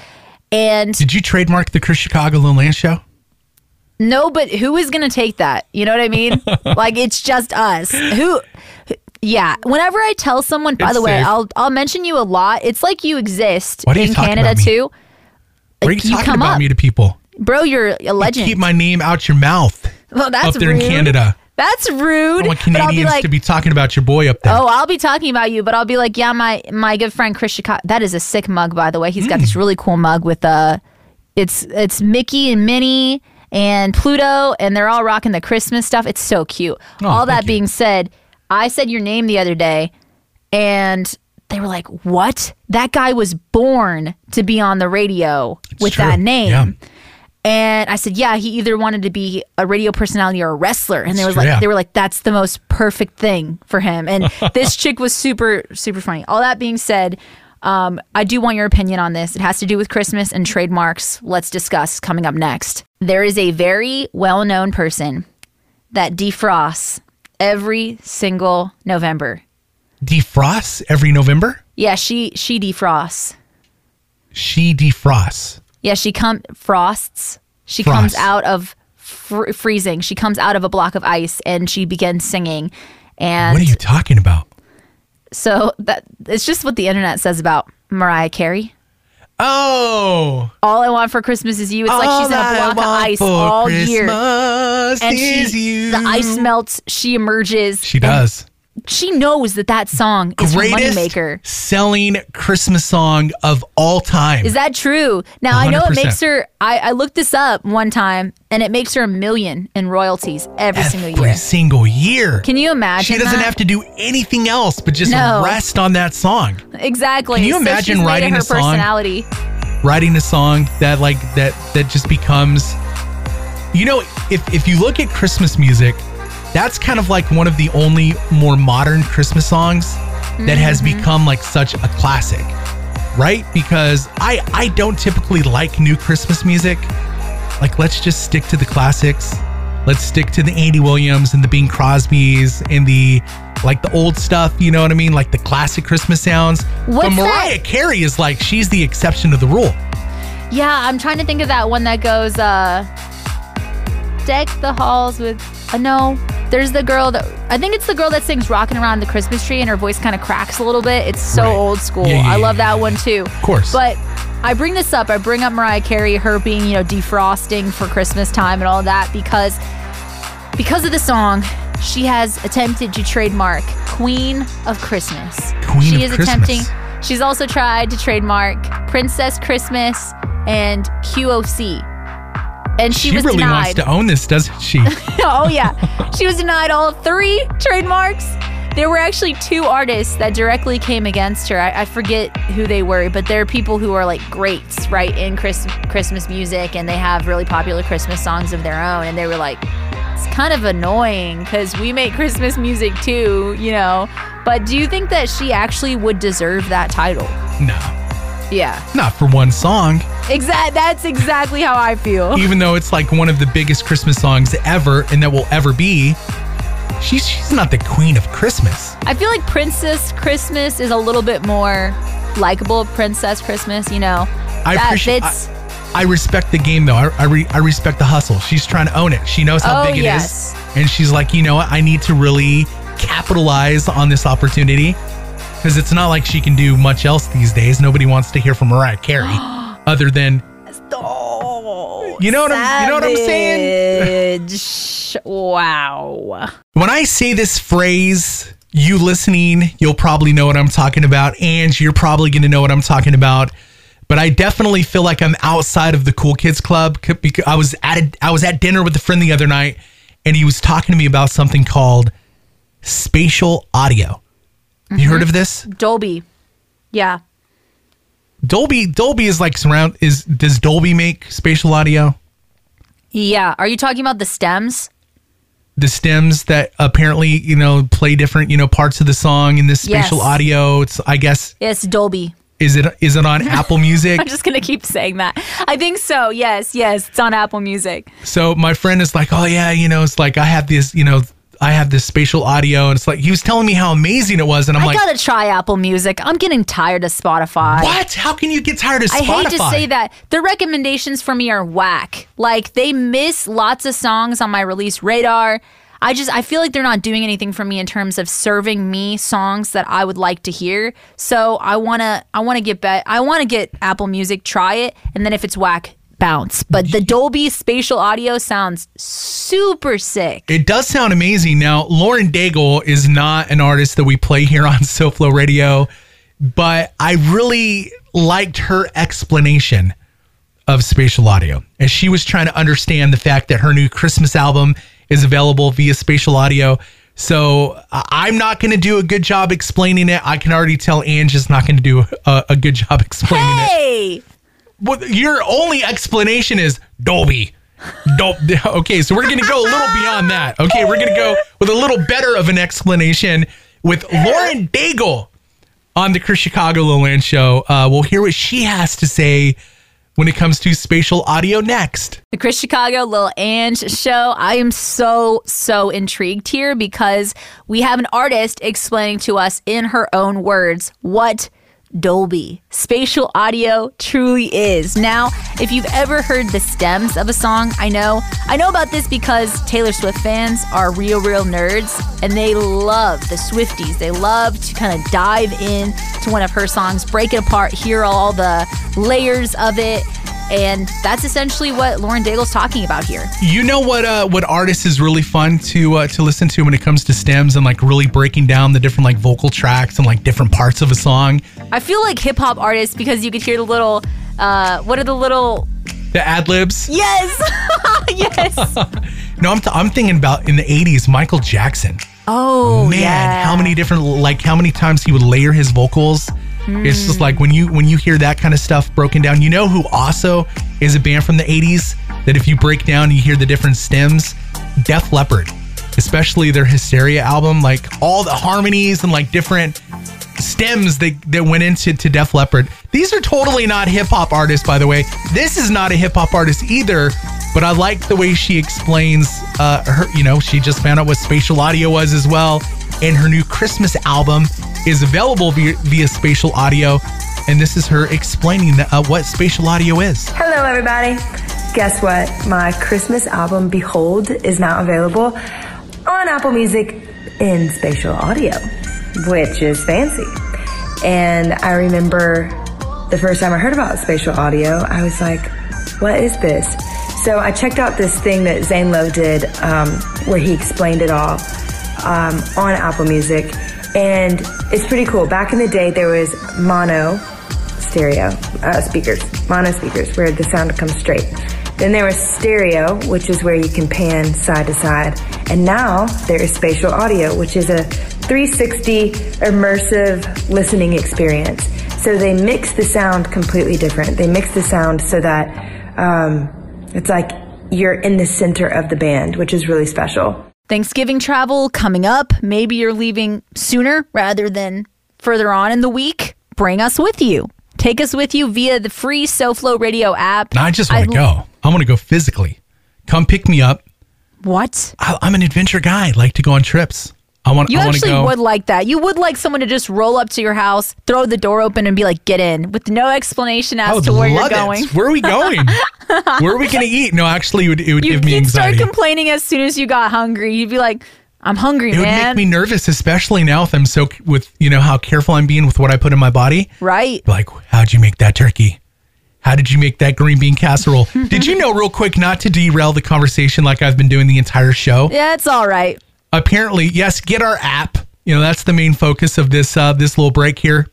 And Did you trademark the Chris Chicago Lil Ang Show? no, but who is going to take that? You know what I mean? <laughs> like it's just us. Who yeah, whenever I tell someone, by It's the way, safe. I'll I'll mention you a lot. It's like you exist do you in Canada about too. Are you you talking about up. me to people? Bro, you're a legend. Keep my name out your mouth well, that's up there rude. in Canada. That's rude. I want but I'll be Canadians like, to be talking about your boy up there. oh, I'll be talking about you, but I'll be like, yeah, my my good friend Chris Chicago. That is a sick mug, by the way. He's got Hmm. this really cool mug with uh, it's it's Mickey and Minnie and Pluto, and they're all rocking the Christmas stuff. It's so cute. Oh, all that you. being said, I said your name the other day, and they were like, "What? That guy was born to be on the radio with true. that name." Yeah. And I said, yeah, he either wanted to be a radio personality or a wrestler. And they was like, yeah. they were like, that's the most perfect thing for him. And <laughs> this chick was super, super funny. All that being said, um, I do want your opinion on this. It has to do with Christmas and trademarks. Let's discuss coming up next. There is a very well known person that defrosts every single November. Defrosts every November? Yeah, she she defrosts. She defrosts. Yeah, she come frosts. She Frost. comes out of fr- freezing. She comes out of a block of ice and she begins singing. And What are you talking about? so that it's just what the internet says about Mariah Carey. Oh, All I want for Christmas is you. It's like she's in a block of ice all year. Christmas And is she, you. the ice melts. She emerges. She and does. She knows that that song is her Greatest moneymaker. selling Christmas song of all time. Is that true? Now I know it 100%. makes her. I, I looked this up one time, and it makes her a million in royalties every, single year. Every year. single year. Can you imagine? She doesn't that? have to do anything else but just No. rest on that song. exactly. Can you So imagine she's made it writing her a song? personality? Writing a song that like that that just becomes you know, if if you look at Christmas music, that's kind of like one of the only more modern Christmas songs that has Mm-hmm. become like such a classic. Right? Because I I don't typically like new Christmas music. Like let's just stick to the classics. Let's stick to the Andy Williams and the Bing Crosbys and the like the old stuff, you know what I mean? Like the classic Christmas sounds. What's but Mariah that? Carey is like she's the exception to the rule. Yeah, I'm trying to think of that one that goes, uh, deck the halls with, uh, no, there's the girl that, I think it's the girl that sings Rocking Around the Christmas Tree and her voice kind of cracks a little bit. It's so Right. old school. Yeah, yeah, I love yeah, that one too. Of course. But I bring this up, I bring up Mariah Carey, her being, you know, defrosting for Christmas time and all that because, because of the song, she has attempted to trademark Queen of Christmas. Queen she of is Christmas. attempting She's also tried to trademark Princess Christmas and QOC. And she, she was really wants to own this, doesn't she? <laughs> oh, yeah. She was denied all three trademarks. There were actually two artists that directly came against her. I, I forget who they were, but they're people who are like greats, right, in Chris, Christmas music, and they have really popular Christmas songs of their own. And they were like, it's kind of annoying because we make Christmas music too, you know. But do you think that she actually would deserve that title? no, Yeah. not for one song. Exact. That's exactly how I feel. <laughs> Even though it's like one of the biggest Christmas songs ever and that will ever be, she's she's not the queen of Christmas. I feel like Princess Christmas is a little bit more likable. Princess Christmas, you know, I that appreciate. fits. I, I respect the game though. I I, re, I respect the hustle. She's trying to own it. She knows how Oh, big it is, yes. and she's like, you know what? I need to really capitalize on this opportunity because it's not like she can do much else these days. Nobody wants to hear from Mariah Carey <gasps> other than Oh, You know what I'm- you know what I'm saying? wow. When I say this phrase, you listening, you'll probably know what I'm talking about, and you're probably going to know what I'm talking about. But I definitely feel like I'm outside of the cool kids club because I was at a, I was at dinner with a friend the other night, and he was talking to me about something called spatial audio. You heard of this? Dolby. Yeah. Dolby Dolby is like surround is does Dolby make spatial audio? Yeah. Are you talking about the stems? the stems that apparently you know play different you know parts of the song in this spatial Yes. audio it's i guess Yes, Dolby. is it is it on <laughs> apple music I'm just gonna keep saying that. I think so. Yes, yes. It's on Apple Music. so my friend is like oh yeah you know it's like i have this you know i have this spatial audio and it's like he was telling me how amazing it was and i'm like I like gotta try Apple Music. I'm getting tired of Spotify. what how can you get tired of Spotify? I hate to say that. The recommendations for me are whack. Like they miss lots of songs on my release radar. I just I feel like they're not doing anything for me in terms of serving me songs that I would like to hear. So I wanna I wanna get bet I wanna get Apple Music, try it, and then if it's whack, bounce. But the Dolby spatial audio sounds super sick. It does sound amazing. Now, Lauren Daigle is not an artist that we play here on <laughs> SoFlo Radio, but I really liked her explanation of spatial audio. As she was trying to understand the fact that her new Christmas album is available via spatial audio. So I'm not going to do a good job explaining it. I can already tell Ange is not going to do a, a good job <laughs> explaining it. Hey! Well, your only explanation is Dolby. Dol- <laughs> okay, so we're going to go a little beyond that. Okay, we're going to go with a little better of an explanation with Lauren Daigle on the Chris Chicago Lil Ang Show. Uh, we'll hear what she has to say when it comes to spatial audio next. The Chris Chicago Lil Ange show. I am so, so intrigued here because we have an artist explaining to us in her own words what Dolby. Spatial audio truly is. Now, if you've ever heard the stems of a song, I know. I know about this because Taylor Swift fans are real, real nerds and they love the Swifties. They love to kind of dive in to one of her songs, break it apart, hear all the layers of it. And that's essentially what Lauren Daigle's talking about here. You know what? Uh, what artist is really fun to uh, to listen to when it comes to stems and like really breaking down the different like vocal tracks and like different parts of a song. I feel like hip hop artists because you could hear the little, uh, what are the little? The ad libs. Yes, <laughs> yes. <laughs> No, I'm, t- I'm thinking about in the '80s, Michael Jackson. Oh Man, yeah. how many different like how many times he would layer his vocals? It's just like when you when you hear that kind of stuff broken down. You know who also is a band from the '80s that if you break down, you hear the different stems. Def Leppard, especially their Hysteria album, like all the harmonies and like different stems that, that went into to Def Leppard. These are totally not hip hop artists, by the way. This is not a hip hop artist either. But I like the way she explains uh, her. You know, she just found out what spatial audio was as well, and her new Christmas album is available via, via spatial audio. And this is her explaining uh, what spatial audio is. Hello, everybody. Guess what? My Christmas album, Behold, is now available on Apple Music in spatial audio, which is fancy. And I remember the first time I heard about spatial audio, I was like, what is this? So I checked out this thing that Zane Lowe did um, where he explained it all um, on Apple Music. And it's pretty cool. Back in the day, there was mono stereo uh, speakers, mono speakers, where the sound comes straight. Then there was stereo, which is where you can pan side to side. And now there is spatial audio, which is a 360 immersive listening experience. So they mix the sound completely different. They mix the sound so that um, it's like you're in the center of the band, which is really special. Thanksgiving travel coming up. Maybe you're leaving sooner rather than further on in the week. Bring us with you. Take us with you via the free SoFlo Radio app. I just want to go. I want to go physically. Come pick me up. What? I, I'm an adventure guy. I like to go on trips. I want. You I actually go. would like that. You would like someone to just roll up to your house, throw the door open, and be like, "Get in," with no explanation as to where you're going. it. Where are we going? Where are we going <laughs> to eat? No, actually, it would, it would give me would start anxiety. complaining as soon as you got hungry. You'd be like, "I'm hungry, man. It would make me nervous, especially now if I'm so with you know how careful I'm being with what I put in my body. right? Like, how'd you make that turkey? How did you make that green bean casserole? <laughs> did you know, real quick, not to derail the conversation like I've been doing the entire show? Yeah, it's all right. Apparently, yes, get our app. You know, that's the main focus of this uh, this little break here.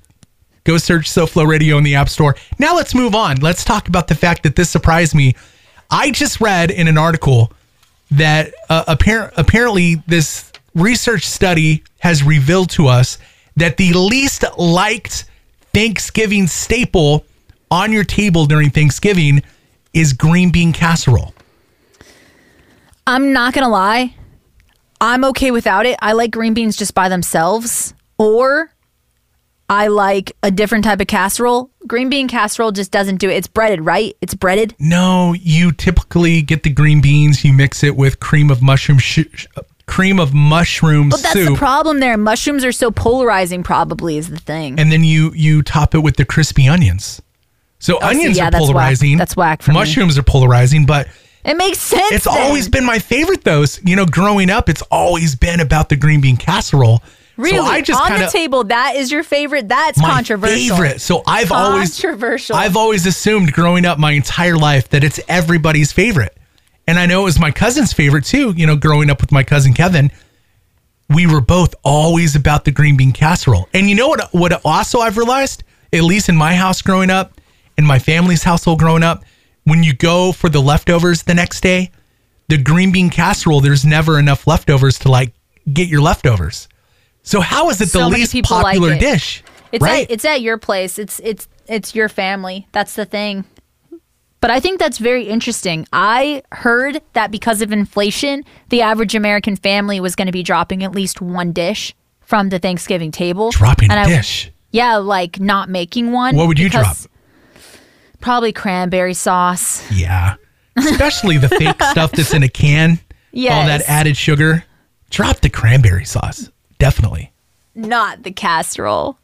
Go search SoFlo Radio in the App Store. Now let's move on. Let's talk about the fact that this surprised me. I just read in an article that uh, appar- apparently this research study has revealed to us that the least liked Thanksgiving staple on your table during Thanksgiving is green bean casserole. I'm not gonna lie. I'm okay without it. I like green beans just by themselves, or I like a different type of casserole. Green bean casserole just doesn't do it. It's breaded, right? It's breaded. No, you typically get the green beans, you mix it with cream of mushroom sh- sh- cream of mushroom But that's soup. the problem there. Mushrooms are so polarizing. Probably is the thing. and then you you top it with the crispy onions. So Oh, onions yeah, are that's whack. polarizing. That's whack for me. Mushrooms are polarizing, but it makes sense. it's then. always been my favorite. Those you know, growing up, it's always been about the green bean casserole. really so I just on kind the table. That is your favorite. That's my controversial. favorite. So I've always Controversial. I've always assumed growing up my entire life that it's everybody's favorite. And I know it was my cousin's favorite too, you know, growing up with my cousin Kevin. We were both always about the green bean casserole. And you know what what also I've realized, at least in my house growing up, in my family's household growing up, when you go for the leftovers the next day, the green bean casserole, there's never enough leftovers to like get your leftovers. So how is it the many least people like popular it. dish? It's right? at it's at your place. It's it's it's your family. That's the thing. But I think that's very interesting. I heard that because of inflation, the average American family was going to be dropping at least one dish from the Thanksgiving table. Dropping And a I- dish. Yeah, like not making one. What would you drop? Probably cranberry sauce. Yeah. Especially the fake <laughs> stuff that's in a can. Yeah. All that added sugar. Drop the cranberry sauce. Definitely. Not the casserole.